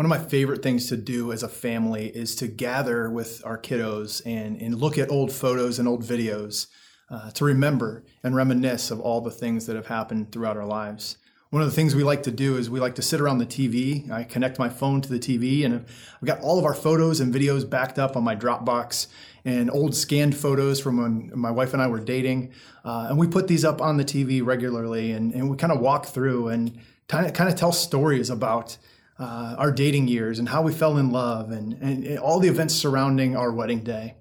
One of my favorite things to do as a family is to gather with our kiddos and, and look at old photos and old videos uh, to remember and reminisce of all the things that have happened throughout our lives. One of the things we like to do is we like to sit around the TV. I connect my phone to the TV and I've got all of our photos and videos backed up on my Dropbox and old scanned photos from when my wife and I were dating. Uh, and we put these up on the TV regularly and, and we kind of walk through and kind of, kind of tell stories about uh, our dating years and how we fell in love and, and, and all the events surrounding our wedding day.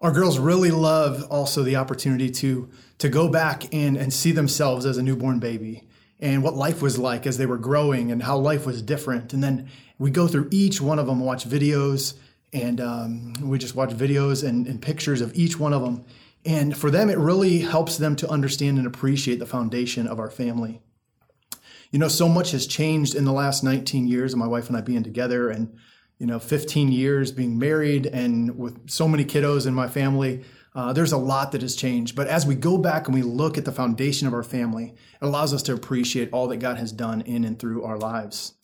Our girls really love also the opportunity to, to go back and, and see themselves as a newborn baby and what life was like as they were growing and how life was different. And then we go through each one of them, watch videos, and um, we just watch videos and, and pictures of each one of them. And for them, it really helps them to understand and appreciate the foundation of our family you know, so much has changed in the last 19 years of my wife and I being together and, you know, 15 years being married and with so many kiddos in my family. Uh, there's a lot that has changed. But as we go back and we look at the foundation of our family, it allows us to appreciate all that God has done in and through our lives.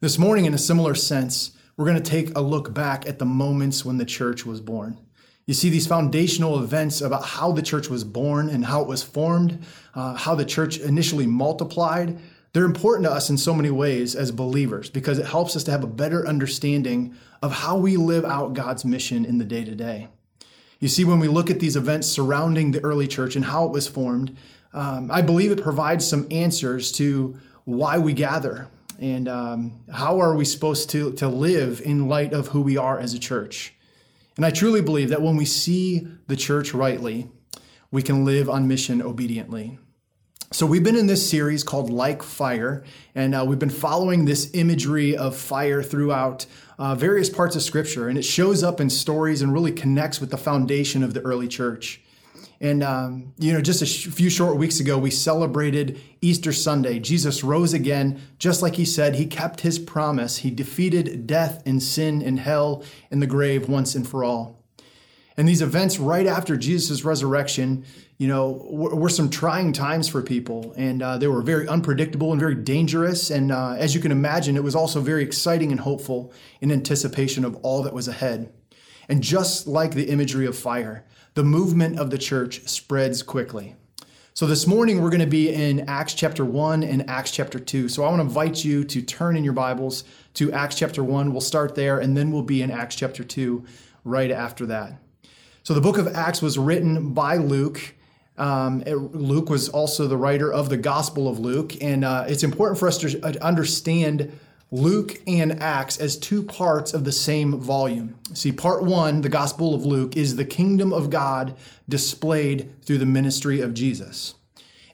This morning, in a similar sense, we're going to take a look back at the moments when the church was born. You see these foundational events about how the church was born and how it was formed, uh, how the church initially multiplied, they're important to us in so many ways as believers because it helps us to have a better understanding of how we live out God's mission in the day to day. You see, when we look at these events surrounding the early church and how it was formed, um, I believe it provides some answers to why we gather and um, how are we supposed to, to live in light of who we are as a church. And I truly believe that when we see the church rightly, we can live on mission obediently. So, we've been in this series called Like Fire, and uh, we've been following this imagery of fire throughout uh, various parts of Scripture, and it shows up in stories and really connects with the foundation of the early church. And, um, you know, just a sh- few short weeks ago, we celebrated Easter Sunday. Jesus rose again, just like he said. He kept his promise. He defeated death and sin and hell and the grave once and for all. And these events right after Jesus' resurrection, you know, were, were some trying times for people. And uh, they were very unpredictable and very dangerous. And uh, as you can imagine, it was also very exciting and hopeful in anticipation of all that was ahead. And just like the imagery of fire, the movement of the church spreads quickly. So this morning we're going to be in Acts chapter 1 and Acts chapter 2. So I want to invite you to turn in your Bibles to Acts chapter 1. We'll start there and then we'll be in Acts chapter 2 right after that. So the book of Acts was written by Luke. Um, it, Luke was also the writer of the Gospel of Luke, and uh, it's important for us to uh, understand Luke and Acts as two parts of the same volume. See, part one, the Gospel of Luke, is the kingdom of God displayed through the ministry of Jesus.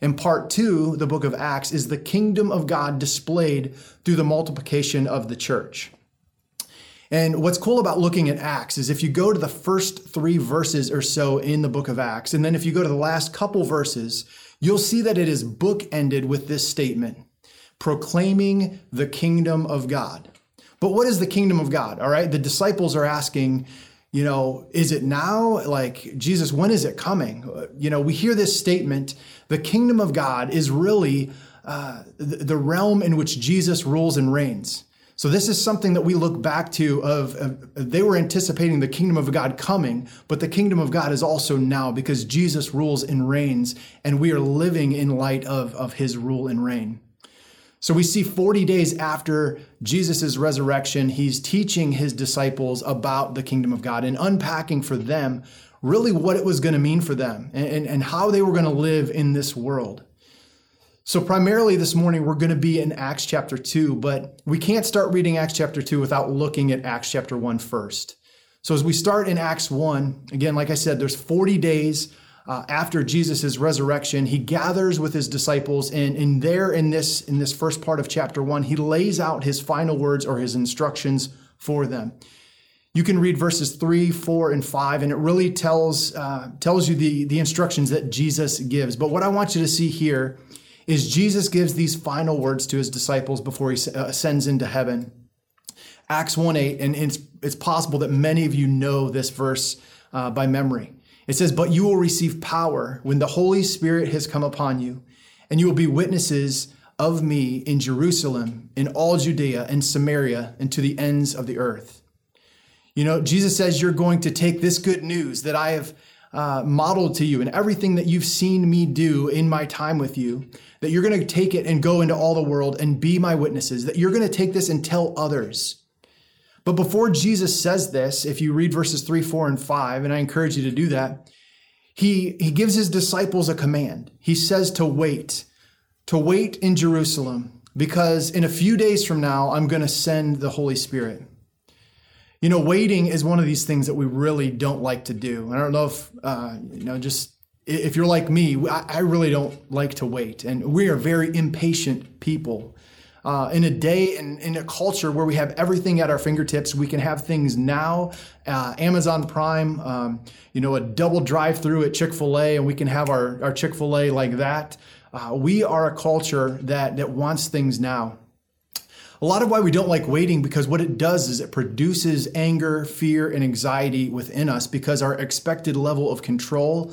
And part two, the book of Acts, is the kingdom of God displayed through the multiplication of the church. And what's cool about looking at Acts is if you go to the first three verses or so in the book of Acts, and then if you go to the last couple verses, you'll see that it is bookended with this statement proclaiming the kingdom of God. But what is the kingdom of God? All right, the disciples are asking, you know, is it now? Like, Jesus, when is it coming? You know, we hear this statement the kingdom of God is really uh, the, the realm in which Jesus rules and reigns. So this is something that we look back to of, of, they were anticipating the kingdom of God coming, but the kingdom of God is also now because Jesus rules and reigns and we are living in light of, of his rule and reign. So we see 40 days after Jesus' resurrection, he's teaching his disciples about the kingdom of God and unpacking for them really what it was going to mean for them and, and, and how they were going to live in this world. So, primarily this morning, we're going to be in Acts chapter 2, but we can't start reading Acts chapter 2 without looking at Acts chapter 1 first. So, as we start in Acts 1, again, like I said, there's 40 days uh, after Jesus' resurrection, he gathers with his disciples, and, and there in this in this first part of chapter one, he lays out his final words or his instructions for them. You can read verses three, four, and five, and it really tells uh, tells you the the instructions that Jesus gives. But what I want you to see here is Jesus gives these final words to his disciples before he ascends into heaven. Acts 1 8, and it's, it's possible that many of you know this verse uh, by memory. It says, But you will receive power when the Holy Spirit has come upon you, and you will be witnesses of me in Jerusalem, in all Judea and Samaria, and to the ends of the earth. You know, Jesus says you're going to take this good news that I have uh, modeled to you and everything that you've seen me do in my time with you, that you're going to take it and go into all the world and be my witnesses, that you're going to take this and tell others. But before Jesus says this, if you read verses 3, 4, and 5, and I encourage you to do that, he, he gives his disciples a command. He says to wait, to wait in Jerusalem, because in a few days from now, I'm going to send the Holy Spirit. You know, waiting is one of these things that we really don't like to do. I don't know if, uh, you know, just if you're like me, I really don't like to wait. And we are very impatient people uh, in a day and in, in, a culture where we have everything at our fingertips. We can have things now, uh, Amazon Prime, um, you know, a double drive through at Chick fil A, and we can have our, our Chick fil A like that. Uh, we are a culture that, that wants things now. A lot of why we don't like waiting because what it does is it produces anger, fear, and anxiety within us because our expected level of control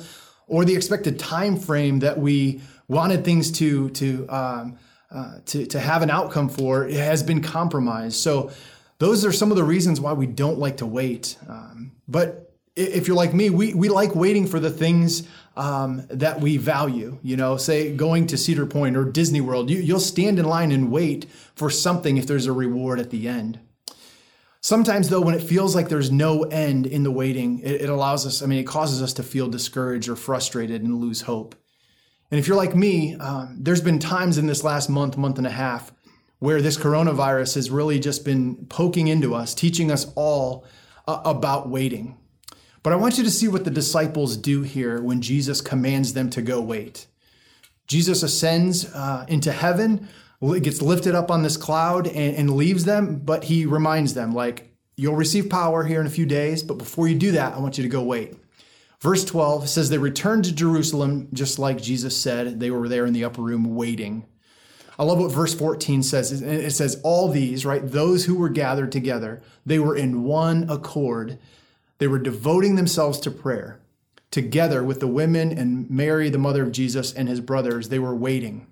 or the expected time frame that we wanted things to to um, uh, to, to have an outcome for has been compromised. So those are some of the reasons why we don't like to wait. Um, but if you're like me, we, we like waiting for the things um, that we value. You know, say going to Cedar Point or Disney World, you, you'll stand in line and wait for something if there's a reward at the end. Sometimes, though, when it feels like there's no end in the waiting, it, it allows us, I mean, it causes us to feel discouraged or frustrated and lose hope. And if you're like me, um, there's been times in this last month, month and a half, where this coronavirus has really just been poking into us, teaching us all uh, about waiting. But I want you to see what the disciples do here when Jesus commands them to go wait. Jesus ascends uh, into heaven, gets lifted up on this cloud, and, and leaves them, but he reminds them, like, you'll receive power here in a few days, but before you do that, I want you to go wait. Verse 12 says they returned to Jerusalem just like Jesus said. They were there in the upper room waiting. I love what verse 14 says. It says, All these, right, those who were gathered together, they were in one accord. They were devoting themselves to prayer. Together with the women and Mary, the mother of Jesus, and his brothers, they were waiting.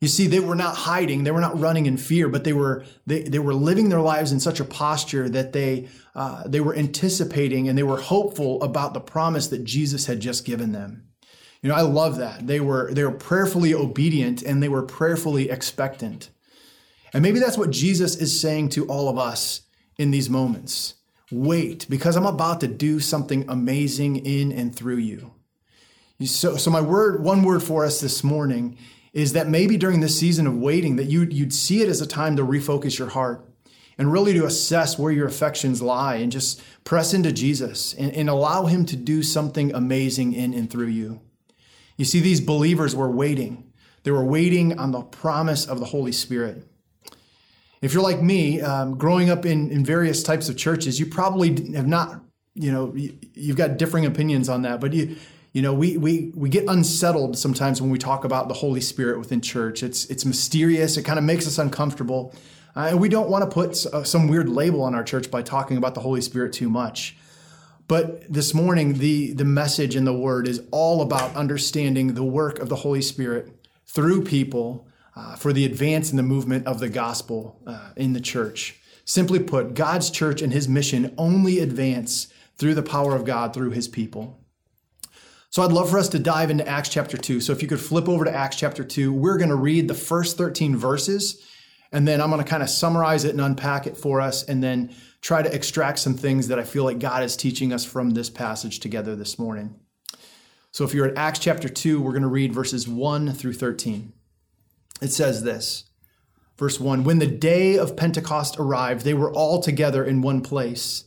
You see, they were not hiding, they were not running in fear, but they were they, they were living their lives in such a posture that they uh, they were anticipating and they were hopeful about the promise that Jesus had just given them. You know, I love that. They were they were prayerfully obedient and they were prayerfully expectant. And maybe that's what Jesus is saying to all of us in these moments. Wait, because I'm about to do something amazing in and through you. So, so my word, one word for us this morning is that maybe during this season of waiting that you, you'd see it as a time to refocus your heart and really to assess where your affections lie and just press into Jesus and, and allow him to do something amazing in and through you. You see, these believers were waiting. They were waiting on the promise of the Holy Spirit. If you're like me, um, growing up in, in various types of churches, you probably have not, you know, you've got differing opinions on that, but you, you know, we, we, we get unsettled sometimes when we talk about the Holy Spirit within church. It's, it's mysterious, it kind of makes us uncomfortable. Uh, and we don't want to put uh, some weird label on our church by talking about the Holy Spirit too much. But this morning, the, the message in the word is all about understanding the work of the Holy Spirit through people uh, for the advance and the movement of the gospel uh, in the church. Simply put, God's church and his mission only advance through the power of God through his people. So I'd love for us to dive into Acts chapter 2. So if you could flip over to Acts chapter 2, we're going to read the first 13 verses, and then I'm going to kind of summarize it and unpack it for us, and then try to extract some things that I feel like God is teaching us from this passage together this morning. So if you're at Acts chapter 2, we're going to read verses 1 through 13. It says this Verse 1 When the day of Pentecost arrived, they were all together in one place.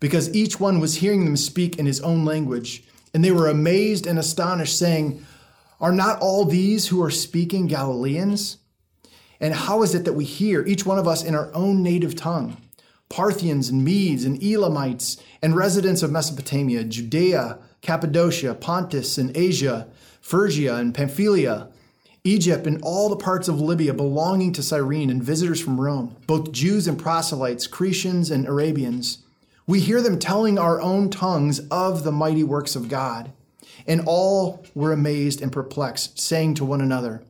because each one was hearing them speak in his own language. And they were amazed and astonished, saying, Are not all these who are speaking Galileans? And how is it that we hear, each one of us, in our own native tongue? Parthians and Medes and Elamites and residents of Mesopotamia, Judea, Cappadocia, Pontus and Asia, Phrygia and Pamphylia, Egypt and all the parts of Libya belonging to Cyrene and visitors from Rome, both Jews and proselytes, Cretians and Arabians. We hear them telling our own tongues of the mighty works of God. And all were amazed and perplexed, saying to one another,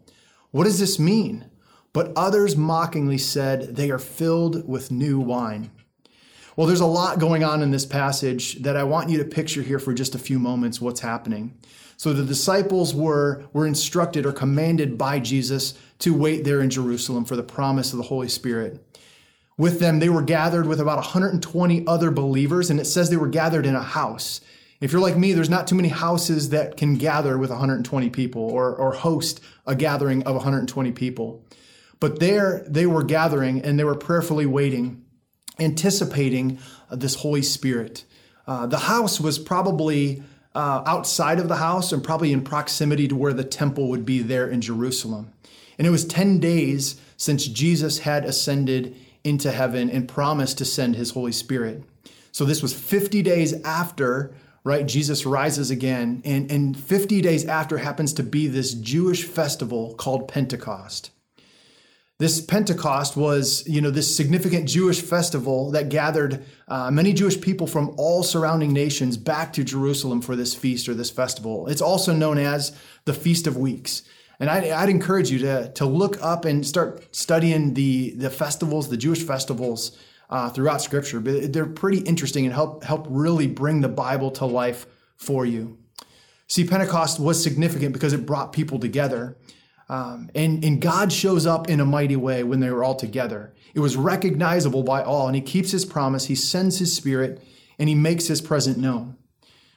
What does this mean? But others mockingly said, They are filled with new wine. Well, there's a lot going on in this passage that I want you to picture here for just a few moments what's happening. So the disciples were, were instructed or commanded by Jesus to wait there in Jerusalem for the promise of the Holy Spirit. With them, they were gathered with about 120 other believers, and it says they were gathered in a house. If you're like me, there's not too many houses that can gather with 120 people or, or host a gathering of 120 people. But there they were gathering and they were prayerfully waiting, anticipating this Holy Spirit. Uh, the house was probably uh, outside of the house and probably in proximity to where the temple would be there in Jerusalem. And it was 10 days since Jesus had ascended into heaven and promised to send his Holy Spirit. So this was 50 days after, right? Jesus rises again. And, and 50 days after happens to be this Jewish festival called Pentecost. This Pentecost was, you know, this significant Jewish festival that gathered uh, many Jewish people from all surrounding nations back to Jerusalem for this feast or this festival. It's also known as the Feast of Weeks. And I'd, I'd encourage you to, to look up and start studying the, the festivals, the Jewish festivals uh, throughout Scripture. But they're pretty interesting and help, help really bring the Bible to life for you. See, Pentecost was significant because it brought people together. Um, and, and God shows up in a mighty way when they were all together. It was recognizable by all, and He keeps His promise. He sends His Spirit, and He makes His presence known.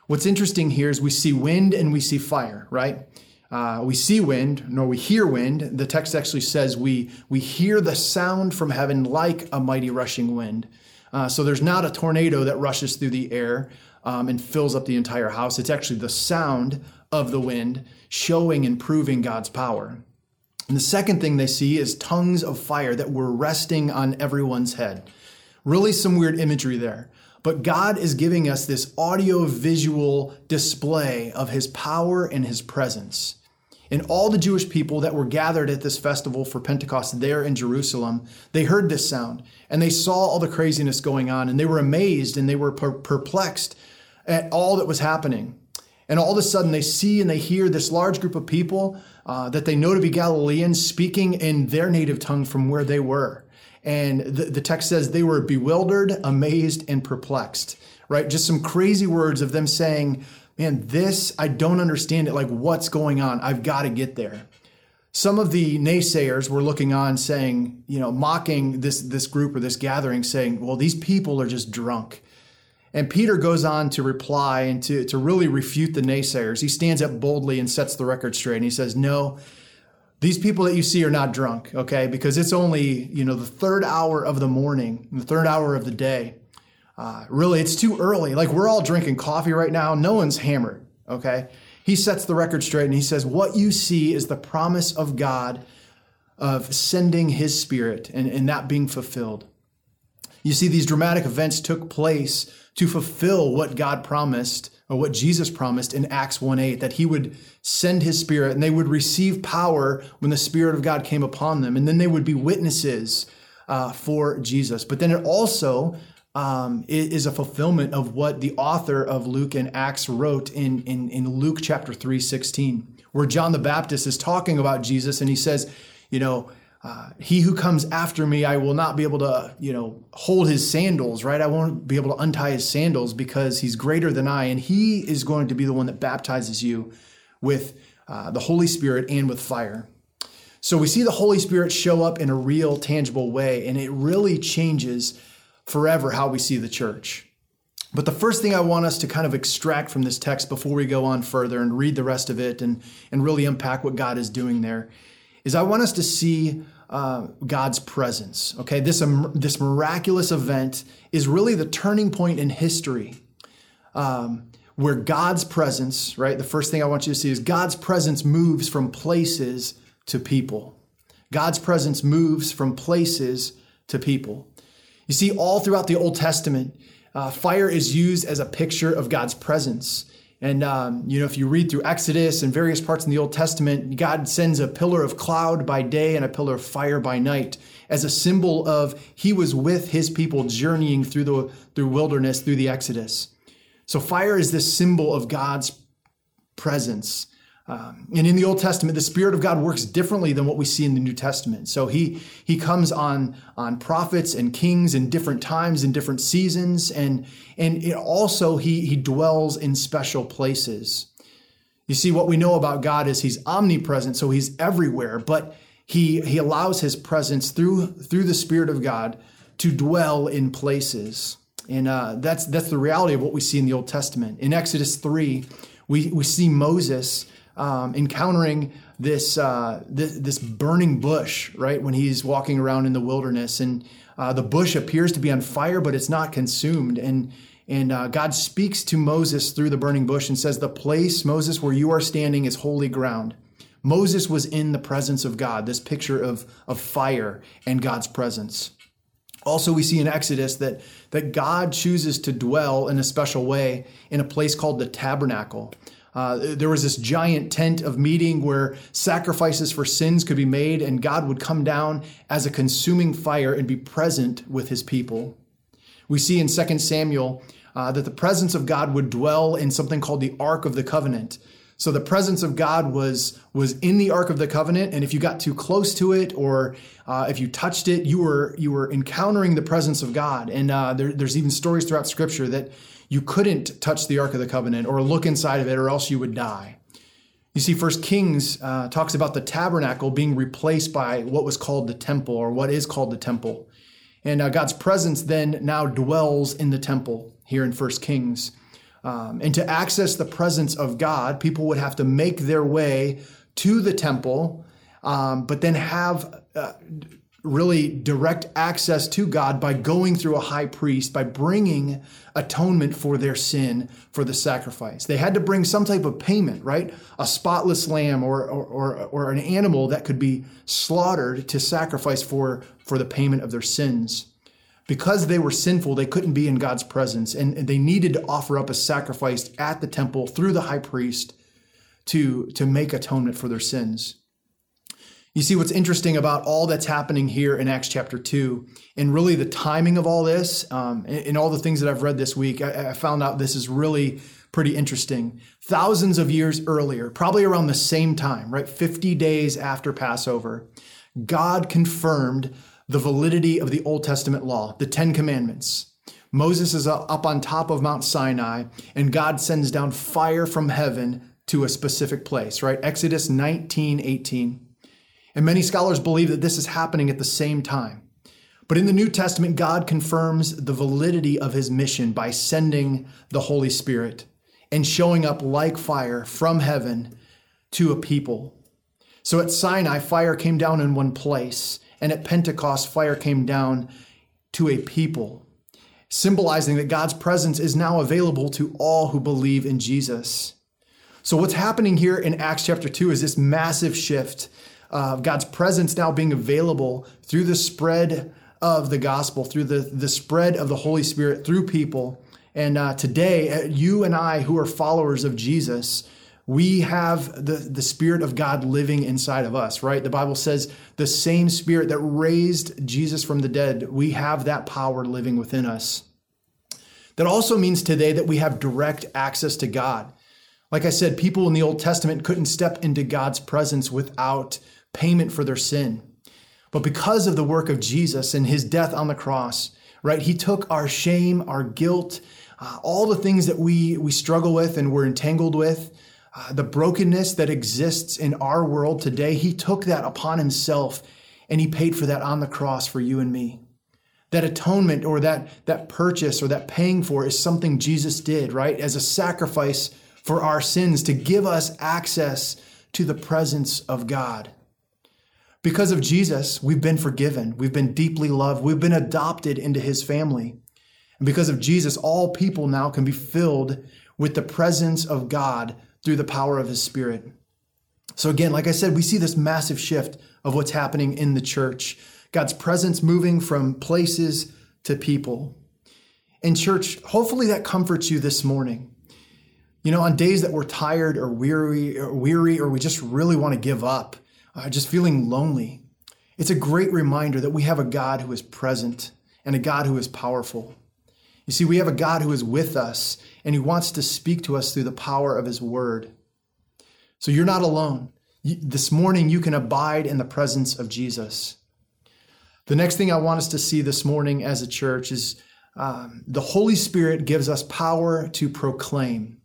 What's interesting here is we see wind and we see fire, right? Uh, we see wind, nor we hear wind. The text actually says we, we hear the sound from heaven like a mighty rushing wind. Uh, so there's not a tornado that rushes through the air um, and fills up the entire house. It's actually the sound of the wind showing and proving God's power. And the second thing they see is tongues of fire that were resting on everyone's head. Really, some weird imagery there. But God is giving us this audio visual display of his power and his presence. And all the Jewish people that were gathered at this festival for Pentecost there in Jerusalem, they heard this sound and they saw all the craziness going on and they were amazed and they were per- perplexed at all that was happening. And all of a sudden, they see and they hear this large group of people uh, that they know to be Galileans speaking in their native tongue from where they were. And the, the text says they were bewildered, amazed, and perplexed, right? Just some crazy words of them saying, Man, this, I don't understand it. Like, what's going on? I've got to get there. Some of the naysayers were looking on saying, you know, mocking this, this group or this gathering, saying, well, these people are just drunk and Peter goes on to reply and to, to really refute the naysayers. He stands up boldly and sets the record straight. And he says, No, these people that you see are not drunk, okay? Because it's only, you know, the third hour of the morning, the third hour of the day. Uh, really, it's too early. Like we're all drinking coffee right now. No one's hammered, okay? He sets the record straight and he says, What you see is the promise of God of sending his spirit and, and that being fulfilled. You see, these dramatic events took place to fulfill what God promised or what Jesus promised in Acts 1 8, that he would send his spirit and they would receive power when the spirit of God came upon them. And then they would be witnesses uh, for Jesus. But then it also um, is a fulfillment of what the author of Luke and Acts wrote in, in, in Luke chapter 3 16, where John the Baptist is talking about Jesus and he says, you know, uh, he who comes after me, I will not be able to, you know, hold his sandals, right? I won't be able to untie his sandals because he's greater than I, and he is going to be the one that baptizes you with uh, the Holy Spirit and with fire. So we see the Holy Spirit show up in a real, tangible way, and it really changes forever how we see the church. But the first thing I want us to kind of extract from this text before we go on further and read the rest of it and, and really unpack what God is doing there is I want us to see uh, God's presence. Okay, this um, this miraculous event is really the turning point in history, um, where God's presence. Right, the first thing I want you to see is God's presence moves from places to people. God's presence moves from places to people. You see, all throughout the Old Testament, uh, fire is used as a picture of God's presence. And, um, you know, if you read through Exodus and various parts in the Old Testament, God sends a pillar of cloud by day and a pillar of fire by night as a symbol of he was with his people journeying through the through wilderness, through the Exodus. So fire is this symbol of God's presence. Um, and in the Old Testament, the Spirit of God works differently than what we see in the New Testament. So he he comes on on prophets and kings in different times in different seasons, and and also he he dwells in special places. You see, what we know about God is He's omnipresent, so He's everywhere, but He He allows His presence through through the Spirit of God to dwell in places, and uh, that's that's the reality of what we see in the Old Testament. In Exodus three, we we see Moses um, encountering this, uh, this, this burning bush, right? When he's walking around in the wilderness, and uh, the bush appears to be on fire, but it's not consumed. And and uh, God speaks to Moses through the burning bush and says, "The place, Moses, where you are standing, is holy ground." Moses was in the presence of God. This picture of of fire and God's presence. Also, we see in Exodus that, that God chooses to dwell in a special way in a place called the tabernacle. Uh, there was this giant tent of meeting where sacrifices for sins could be made, and God would come down as a consuming fire and be present with his people. We see in 2 Samuel uh, that the presence of God would dwell in something called the Ark of the Covenant. So the presence of God was was in the Ark of the Covenant, and if you got too close to it or uh, if you touched it, you were you were encountering the presence of God. And uh, there, there's even stories throughout Scripture that you couldn't touch the Ark of the Covenant or look inside of it, or else you would die. You see, First Kings uh, talks about the tabernacle being replaced by what was called the temple, or what is called the temple, and uh, God's presence then now dwells in the temple here in First Kings. Um, and to access the presence of God, people would have to make their way to the temple, um, but then have uh, really direct access to God by going through a high priest, by bringing atonement for their sin for the sacrifice. They had to bring some type of payment, right? A spotless lamb or, or, or, or an animal that could be slaughtered to sacrifice for, for the payment of their sins. Because they were sinful, they couldn't be in God's presence, and they needed to offer up a sacrifice at the temple through the high priest to, to make atonement for their sins. You see, what's interesting about all that's happening here in Acts chapter 2, and really the timing of all this, um, and, and, all the things that I've read this week, I, I found out this is really pretty interesting. Thousands of years earlier, probably around the same time, right? 50 days after Passover, God confirmed the validity of the Old Testament law, the Ten Commandments. Moses is up on top of Mount Sinai, and God sends down fire from heaven to a specific place, right? Exodus 19 18. And many scholars believe that this is happening at the same time. But in the New Testament, God confirms the validity of his mission by sending the Holy Spirit and showing up like fire from heaven to a people. So at Sinai, fire came down in one place, and at Pentecost, fire came down to a people, symbolizing that God's presence is now available to all who believe in Jesus. So, what's happening here in Acts chapter 2 is this massive shift God's presence now being available through the spread of the gospel, through the, the spread of the Holy Spirit through people. And uh, today, uh, you and I, who are followers of Jesus, we have the, the Spirit of God living inside of us, right? The Bible says the same Spirit that raised Jesus from the dead, we have that power living within us. That also means today that we have direct access to God. Like I said, people in the Old Testament couldn't step into God's presence without payment for their sin. But because of the work of Jesus and his death on the cross, right, he took our shame, our guilt, uh, all the things that we, we struggle with and we're entangled with, uh, the brokenness that exists in our world today, he took that upon himself and he paid for that on the cross for you and me. That atonement or that, that purchase or that paying for is something Jesus did, right? As a sacrifice for our sins to give us access to the presence of God. Because of Jesus, we've been forgiven. We've been deeply loved. We've been adopted into his family. And because of Jesus, all people now can be filled with the presence of God through the power of his spirit. So, again, like I said, we see this massive shift of what's happening in the church. God's presence moving from places to people. In church, hopefully that comforts you this morning. You know, on days that we're tired or weary or weary or we just really want to give up, uh, just feeling lonely, it's a great reminder that we have a God who is present and a God who is powerful. You see, we have a God who is with us and who wants to speak to us through the power of his word. So you're not alone. This morning, you can abide in the presence of Jesus. The next thing I want us to see this morning as a church is um, the Holy Spirit gives us power to proclaim.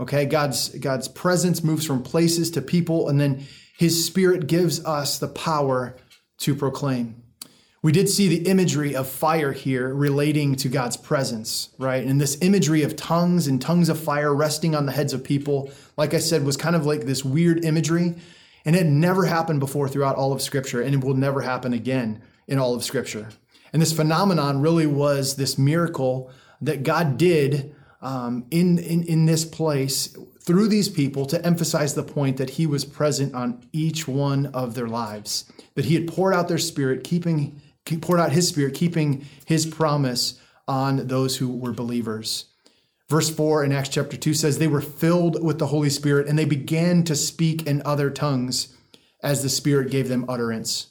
Okay, God's God's presence moves from places to people, and then His Spirit gives us the power to proclaim. We did see the imagery of fire here relating to God's presence, right? And this imagery of tongues and tongues of fire resting on the heads of people, like I said, was kind of like this weird imagery. And it never happened before throughout all of Scripture, and it will never happen again in all of Scripture. And this phenomenon really was this miracle that God did um, in, in, in this place through these people to emphasize the point that He was present on each one of their lives, that He had poured out their Spirit, keeping poured out his spirit, keeping his promise on those who were believers. Verse 4 in Acts chapter 2 says, They were filled with the Holy Spirit and they began to speak in other tongues as the Spirit gave them utterance.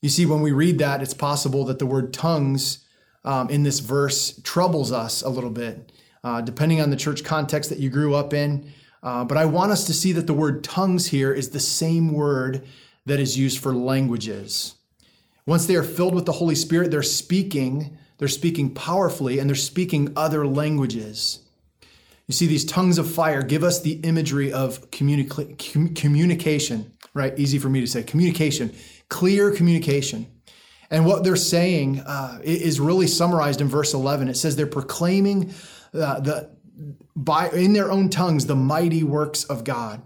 You see, when we read that, it's possible that the word tongues um, in this verse troubles us a little bit, uh, depending on the church context that you grew up in. Uh, but I want us to see that the word tongues here is the same word that is used for languages. Once they are filled with the Holy Spirit, they're speaking, they're speaking powerfully, and they're speaking other languages. You see, these tongues of fire give us the imagery of communica- communication, right? Easy for me to say communication, clear communication. And what they're saying uh, is really summarized in verse 11. It says they're proclaiming uh, the, by, in their own tongues the mighty works of God.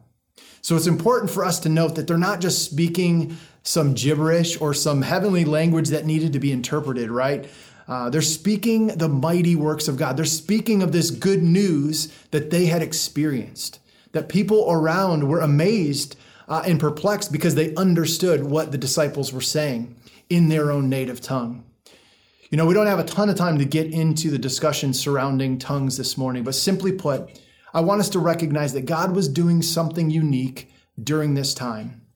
So it's important for us to note that they're not just speaking some gibberish or some heavenly language that needed to be interpreted, right? Uh, they're speaking the mighty works of God. They're speaking of this good news that they had experienced, that people around were amazed uh, and perplexed because they understood what the disciples were saying in their own native tongue. You know, we don't have a ton of time to get into the discussion surrounding tongues this morning, but simply put, I want us to recognize that God was doing something unique during this time.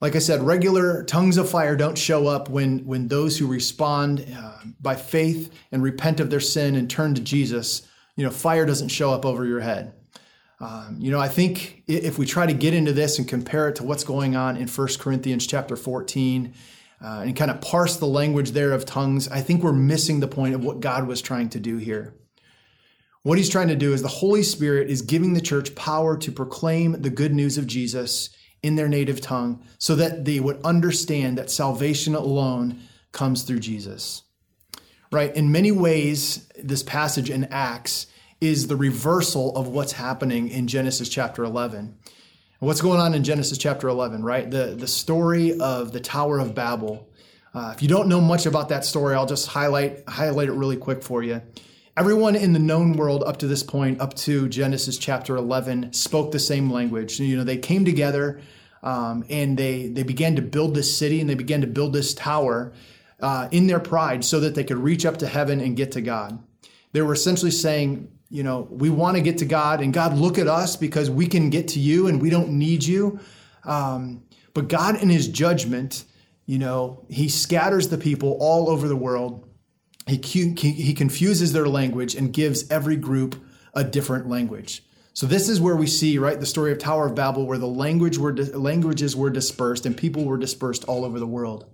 Like I said, regular tongues of fire don't show up when, when those who respond uh, by faith and repent of their sin and turn to Jesus, you know, fire doesn't show up over your head. Um, you know, I think if we try to get into this and compare it to what's going on in 1 Corinthians chapter 14 uh, and kind of parse the language there of tongues, I think we're missing the point of what God was trying to do here. What he's trying to do is the Holy Spirit is giving the church power to proclaim the good news of Jesus in their native tongue so that they would understand that salvation alone comes through Jesus. Right? In many ways, this passage in Acts is the reversal of what's happening in Genesis chapter 11. What's going on in Genesis chapter 11, right? The, the story of the Tower of Babel. Uh, if you don't know much about that story, I'll just highlight, highlight it really quick for you. Everyone in the known world up to this point, up to Genesis chapter 11, spoke the same language. You know, they came together um, and they they began to build this city and they began to build this tower uh, in their pride so that they could reach up to heaven and get to God. They were essentially saying, you know, we want to get to God, and God, look at us because we can get to you and we don't need you. Um, but God, in His judgment, you know, He scatters the people all over the world he, he confuses their language and gives every group a different language. So this is where we see, right, the story of Tower of Babel, where the language were languages were dispersed and people were dispersed all over the world.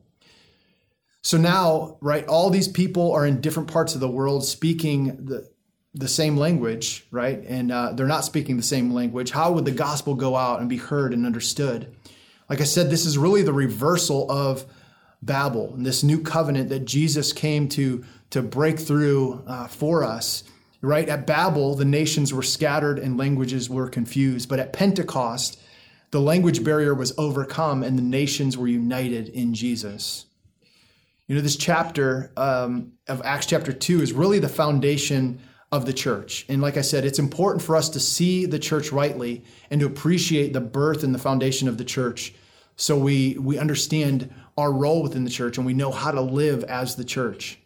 So now, right, all these people are in different parts of the world speaking the the same language, right? And uh, they're not speaking the same language. How would the gospel go out and be heard and understood? Like I said, this is really the reversal of Babel, and this new covenant that Jesus came to to break through uh, for us. Right at Babel, the nations were scattered and languages were confused, but at Pentecost, the language barrier was overcome and the nations were united in Jesus. You know, this chapter um, of Acts chapter 2 is really the foundation of the church. And like I said, it's important for us to see the church rightly and to appreciate the birth and the foundation of the church so we, we understand our role within the church and we know how to live as the church.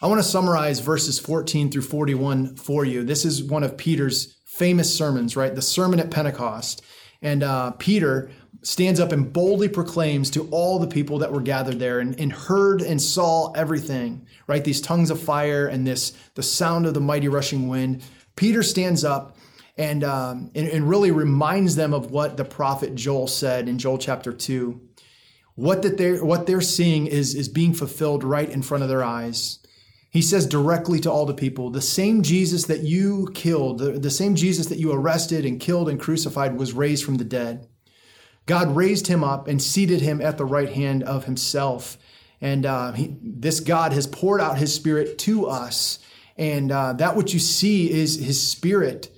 I want to summarize verses 14 through 41 for you. This is one of Peter's famous sermons, right? The sermon at Pentecost. And uh, Peter stands up and boldly proclaims to all the people that were gathered there and, and, heard and saw everything, right? These tongues of fire and this, the sound of the mighty rushing wind. Peter stands up and, um, and, and really reminds them of what the prophet Joel said in Joel chapter 2. What, that they're, what they're seeing is, is being fulfilled right in front of their eyes. He says directly to all the people, the same Jesus that you killed, the, the same Jesus that you arrested and killed and crucified was raised from the dead. God raised him up and seated him at the right hand of himself. And uh, he, this God has poured out his spirit to us. And uh, that what you see is his spirit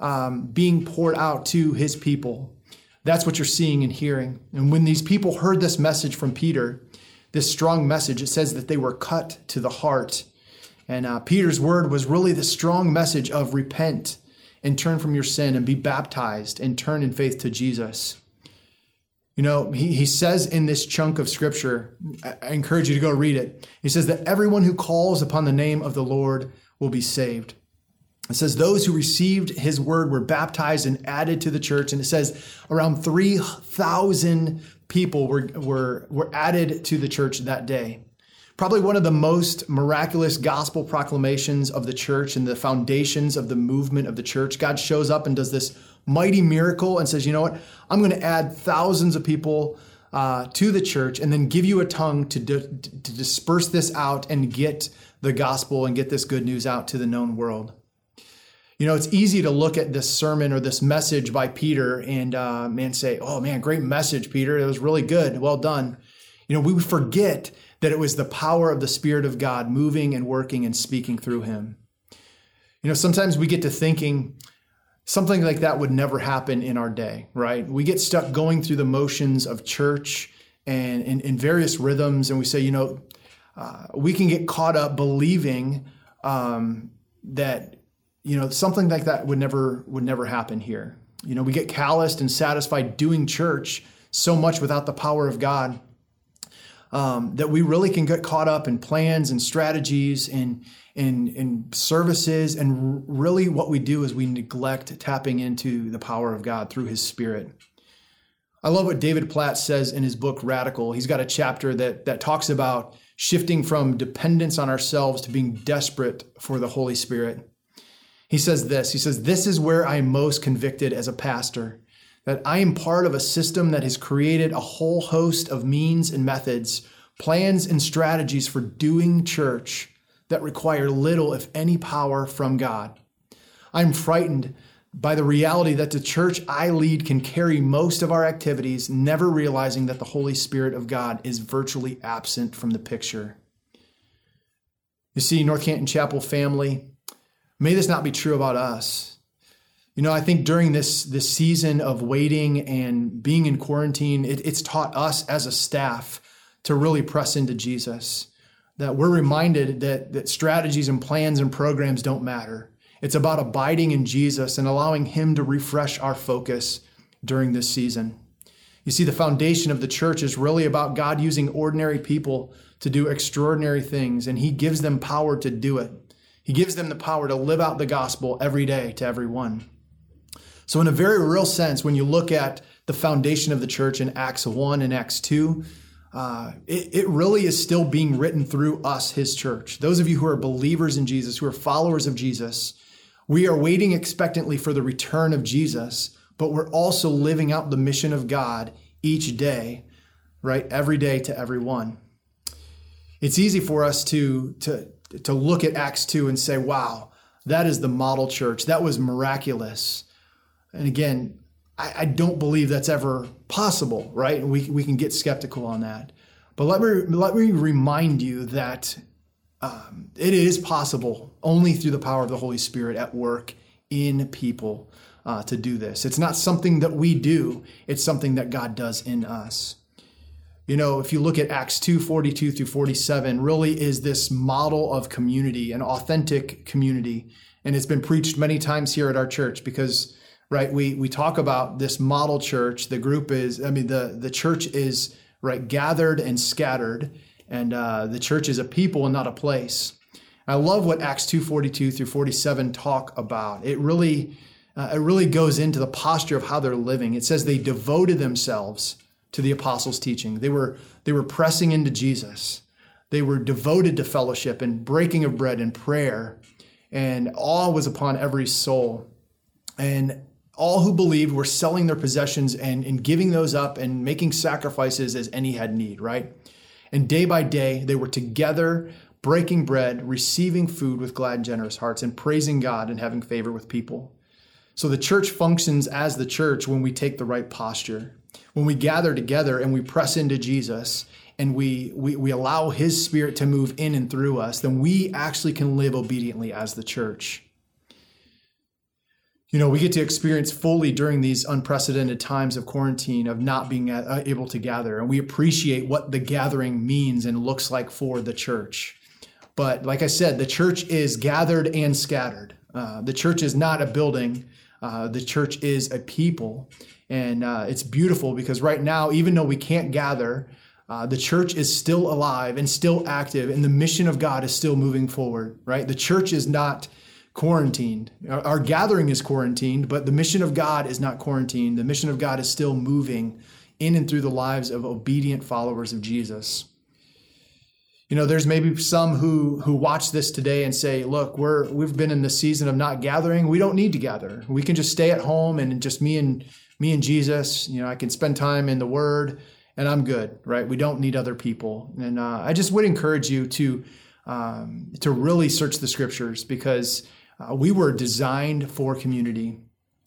um, being poured out to his people. That's what you're seeing and hearing. And when these people heard this message from Peter, this strong message, it says that they were cut to the heart. And uh, Peter's word was really the strong message of repent and turn from your sin and be baptized and turn in faith to Jesus. You know, he, he says in this chunk of scripture, I encourage you to go read it. He says that everyone who calls upon the name of the Lord will be saved. It says those who received his word were baptized and added to the church. And it says around 3,000 people were, were, were added to the church that day. Probably one of the most miraculous gospel proclamations of the church and the foundations of the movement of the church. God shows up and does this mighty miracle and says, you know what? I'm going to add thousands of people uh, to the church and then give you a tongue to, di- to disperse this out and get the gospel and get this good news out to the known world. You know, it's easy to look at this sermon or this message by Peter and uh, man say, "Oh man, great message, Peter. It was really good. Well done." You know, we forget that it was the power of the Spirit of God moving and working and speaking through him. You know, sometimes we get to thinking, something like that would never happen in our day, right? We get stuck going through the motions of church and in, various rhythms, and we say, you know, uh, we can get caught up believing um, that you know something like that would never would never happen here. You know, we get calloused and satisfied doing church so much without the power of God um, that we really can get caught up in plans and strategies and in, in services. And really, what we do is we neglect tapping into the power of God through His Spirit. I love what David Platt says in his book Radical. He's got a chapter that, that talks about shifting from dependence on ourselves to being desperate for the Holy Spirit. He says this He says, This is where I am most convicted as a pastor that I am part of a system that has created a whole host of means and methods, plans and strategies for doing church that require little, if any, power from God. I'm frightened by the reality that the church I lead can carry most of our activities, never realizing that the Holy Spirit of God is virtually absent from the picture. You see, North Canton Chapel family, may this not be true about us. You know, I think during this this season of waiting and being in quarantine, it, it's taught us as a staff to really press into Jesus. That we're reminded that that strategies and plans and programs don't matter. It's about abiding in Jesus and allowing Him to refresh our focus during this season. You see, the foundation of the church is really about God using ordinary people to do extraordinary things, and He gives them power to do it. He gives them the power to live out the gospel every day to everyone. So, in a very real sense, when you look at the foundation of the church in Acts 1 and Acts 2, uh, it, it really is still being written through us, his church. Those of you who are believers in Jesus, who are followers of Jesus, We are waiting expectantly for the return of Jesus, but we're also living out the mission of God each day, right? Every day to everyone. It's easy for us to, to, to look at Acts 2 and say, wow, that is the model church. That was miraculous. And again, I, I don't believe that's ever possible, right? We, we can get skeptical on that. But let me, let me remind you that um, it is possible only through the power of the Holy Spirit at work in people uh, to do this. It's not something that we do, it's something that God does in us. You know, if you look at Acts 2 42 through 47, really is this model of community, an authentic community. And it's been preached many times here at our church because, right, we, we talk about this model church. The group is, I mean, the, the church is, right, gathered and scattered and uh, the church is a people and not a place. I love what Acts 2:42 through 47 talk about. It really uh, it really goes into the posture of how they're living. It says they devoted themselves to the apostles' teaching. They were they were pressing into Jesus. They were devoted to fellowship and breaking of bread and prayer, and awe was upon every soul. And all who believed were selling their possessions and, and giving those up and making sacrifices as any had need, right? And day by day, they were together, breaking bread, receiving food with glad and generous hearts, and praising God and having favor with people. So the church functions as the church when we take the right posture. When we gather together and we press into Jesus and we, we, we allow his spirit to move in and through us, then we actually can live obediently as the church you know, we get to experience fully during these unprecedented times of quarantine of not being uh, able to gather. And we appreciate what the gathering means and looks like for the church. But like I said, the church is gathered and scattered. Uh, the church is not a building, uh, the church is a people. And uh, it's beautiful because right now, even though we can't gather, uh, the church is still alive and still active, and the mission of God is still moving forward, right? The church is not quarantined. Our, gathering is quarantined, but the mission of God is not quarantined. The mission of God is still moving in and through the lives of obedient followers of Jesus. You know, there's maybe some who who watch this today and say, "Look, we're we've been in the season of not gathering. We don't need to gather. We can just stay at home and just me and me and Jesus. You know, I can spend time in the Word, and I'm good. Right? We don't need other people. And uh, I just would encourage you to um, to really search the Scriptures because uh, we were designed for community.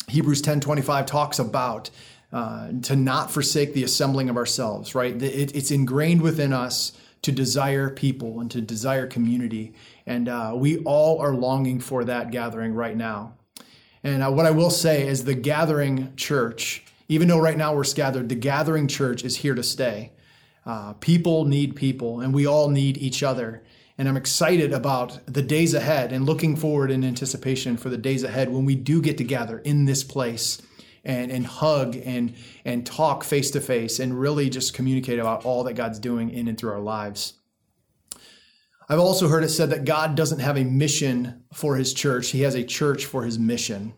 Hebrews 10:25 talks about uh, to not forsake the assembling of ourselves, right? It, it's ingrained within us to desire people and to desire community. And uh, we all are longing for that gathering right now. And uh, what I will say is the gathering church, even though right now we're scattered, the gathering church is here to stay. Uh, people need people, and we all need each other. And I'm excited about the days ahead and looking forward in anticipation for the days ahead when we do get together in this place and, and hug and, and talk face to face and really just communicate about all that God's doing in and through our lives. I've also heard it said that God doesn't have a mission for his church, he has a church for his mission,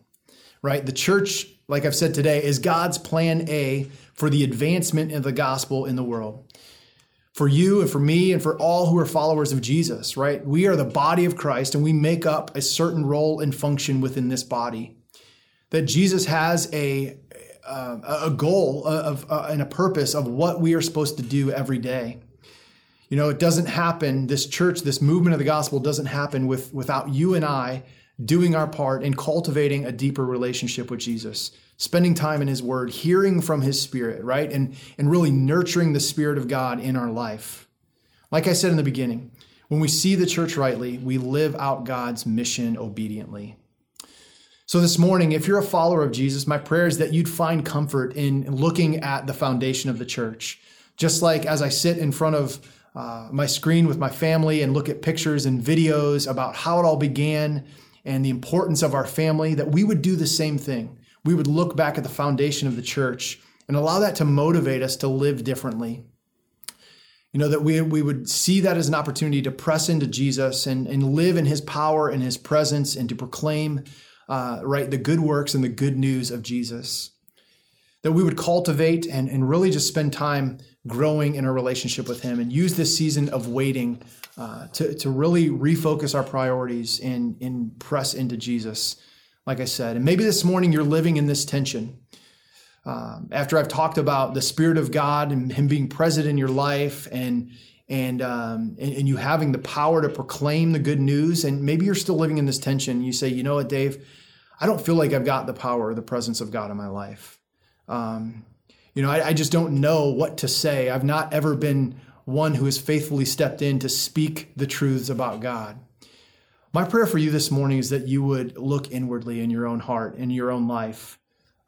right? The church, like I've said today, is God's plan A for the advancement of the gospel in the world for you and for me and for all who are followers of Jesus, right? We are the body of Christ and we make up a certain role and function within this body. That Jesus has a, uh, a goal of, uh, and a purpose of what we are supposed to do every day. You know, it doesn't happen, this church, this movement of the gospel doesn't happen with, without you and I doing our part in cultivating a deeper relationship with Jesus spending time in his word, hearing from his spirit, right? And, and really nurturing the spirit of God in our life. Like I said in the beginning, when we see the church rightly, we live out God's mission obediently. So, this morning, if you're a follower of Jesus, my prayer is that you'd find comfort in looking at the foundation of the church. Just like as I sit in front of uh, my screen with my family and look at pictures and videos about how it all began and the importance of our family, that we would do the same thing we would look back at the foundation of the church and allow that to motivate us to live differently. You know, that we, we would see that as an opportunity to press into Jesus and, and live in his power and his presence and to proclaim, uh, right, the good works and the good news of Jesus. That we would cultivate and, and really just spend time growing in our relationship with him and use this season of waiting uh, to, to really refocus our priorities and, and press into Jesus like I said. And maybe this morning you're living in this tension. Um, after I've talked about the Spirit of God and Him being present in your life and and, um, and, and you having the power to proclaim the good news, and maybe you're still living in this tension. You say, you know what, Dave, I don't feel like I've got the power the presence of God in my life. Um, you know, I, I just don't know what to say. I've not ever been one who has faithfully stepped in to speak the truths about God. My prayer for you this morning is that you would look inwardly in your own heart, in your own life,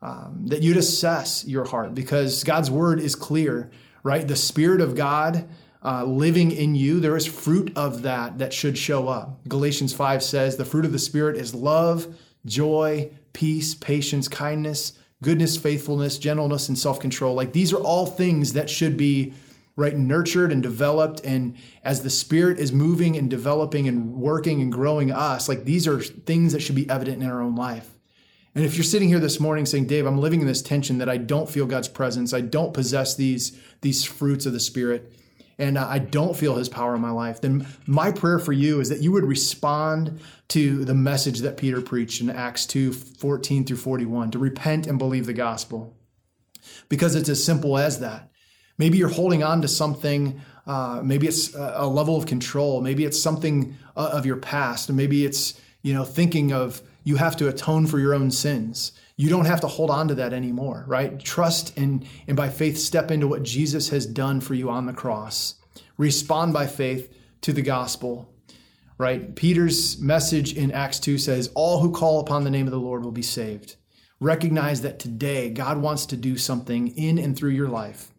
um, that you'd assess your heart because God's word is clear, right? The Spirit of God uh, living in you, there is fruit of that that should show up. Galatians 5 says the fruit of the Spirit is love, joy, peace, patience, kindness, goodness, faithfulness, gentleness, and self control. Like these are all things that should be right nurtured and developed. And as the spirit is moving and developing and working and growing us like these are things that should be evident in our own life. And if you're sitting here this morning saying dave i'm living in this tension that i don't feel god's presence. I don't possess these these fruits of the spirit and I don't feel his power in my life, then my prayer for you is that you would respond to the message that Peter preached in Acts 2 14 through 41 to repent and believe the gospel. Because it's as simple as that. Maybe you're holding on to something, uh, maybe it's a level of control, maybe it's something uh, of your past, maybe it's you know thinking of you have to atone for your own sins you don't have to hold on to that anymore, right? Trust and, and by faith step into what Jesus has done for you on the cross. Respond by faith to the gospel, right? Peter's message in Acts 2 says, All who call upon the name of the Lord will be saved. Recognize that today God wants to do something in and through your life.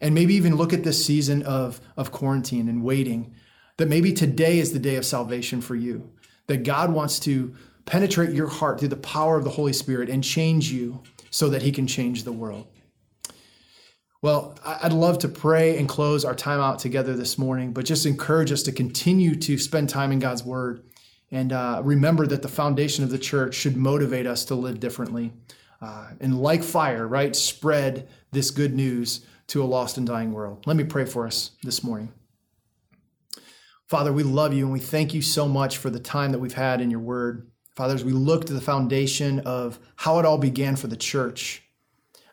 And maybe even look at this season of, of quarantine and waiting, that maybe today is the day of salvation for you. That God wants to penetrate your heart through the power of the Holy Spirit and change you so that He can change the world. Well, I'd love to pray and close our time out together this morning, but just encourage us to continue to spend time in God's Word and uh, remember that the foundation of the church should motivate us to live differently. Uh, and like fire, right, spread this good news to a lost and dying world. Let me pray for us this morning. Father, we love you and we thank you so much for the time that we've had in your word. Father, as we look to the foundation of how it all began for the church,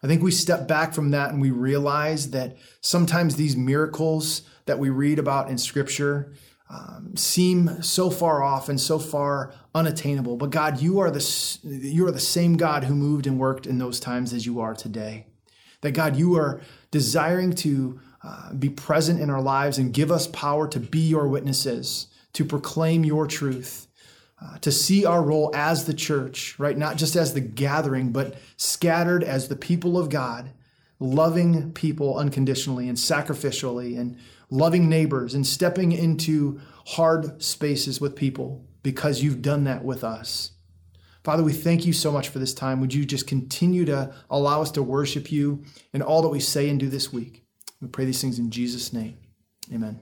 I think we step back from that and we realize that sometimes these miracles that we read about in Scripture um, seem so far off and so far unattainable. But God, you are the you are the same God who moved and worked in those times as you are today. That God, you are desiring to uh, be present in our lives and give us power to be your witnesses, to proclaim your truth uh, to see our role as the church, right? Not just as the gathering, but scattered as the people of God, loving people unconditionally and sacrificially, and loving neighbors and stepping into hard spaces with people because you've done that with us. Father, we thank you so much for this time. Would you just continue to allow us to worship you in all that we say and do this week? We pray these things in Jesus' name. Amen.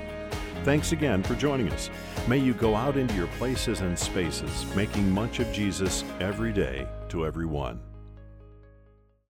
Thanks again for joining us. May you go out into your places and spaces, making much of Jesus every day to everyone.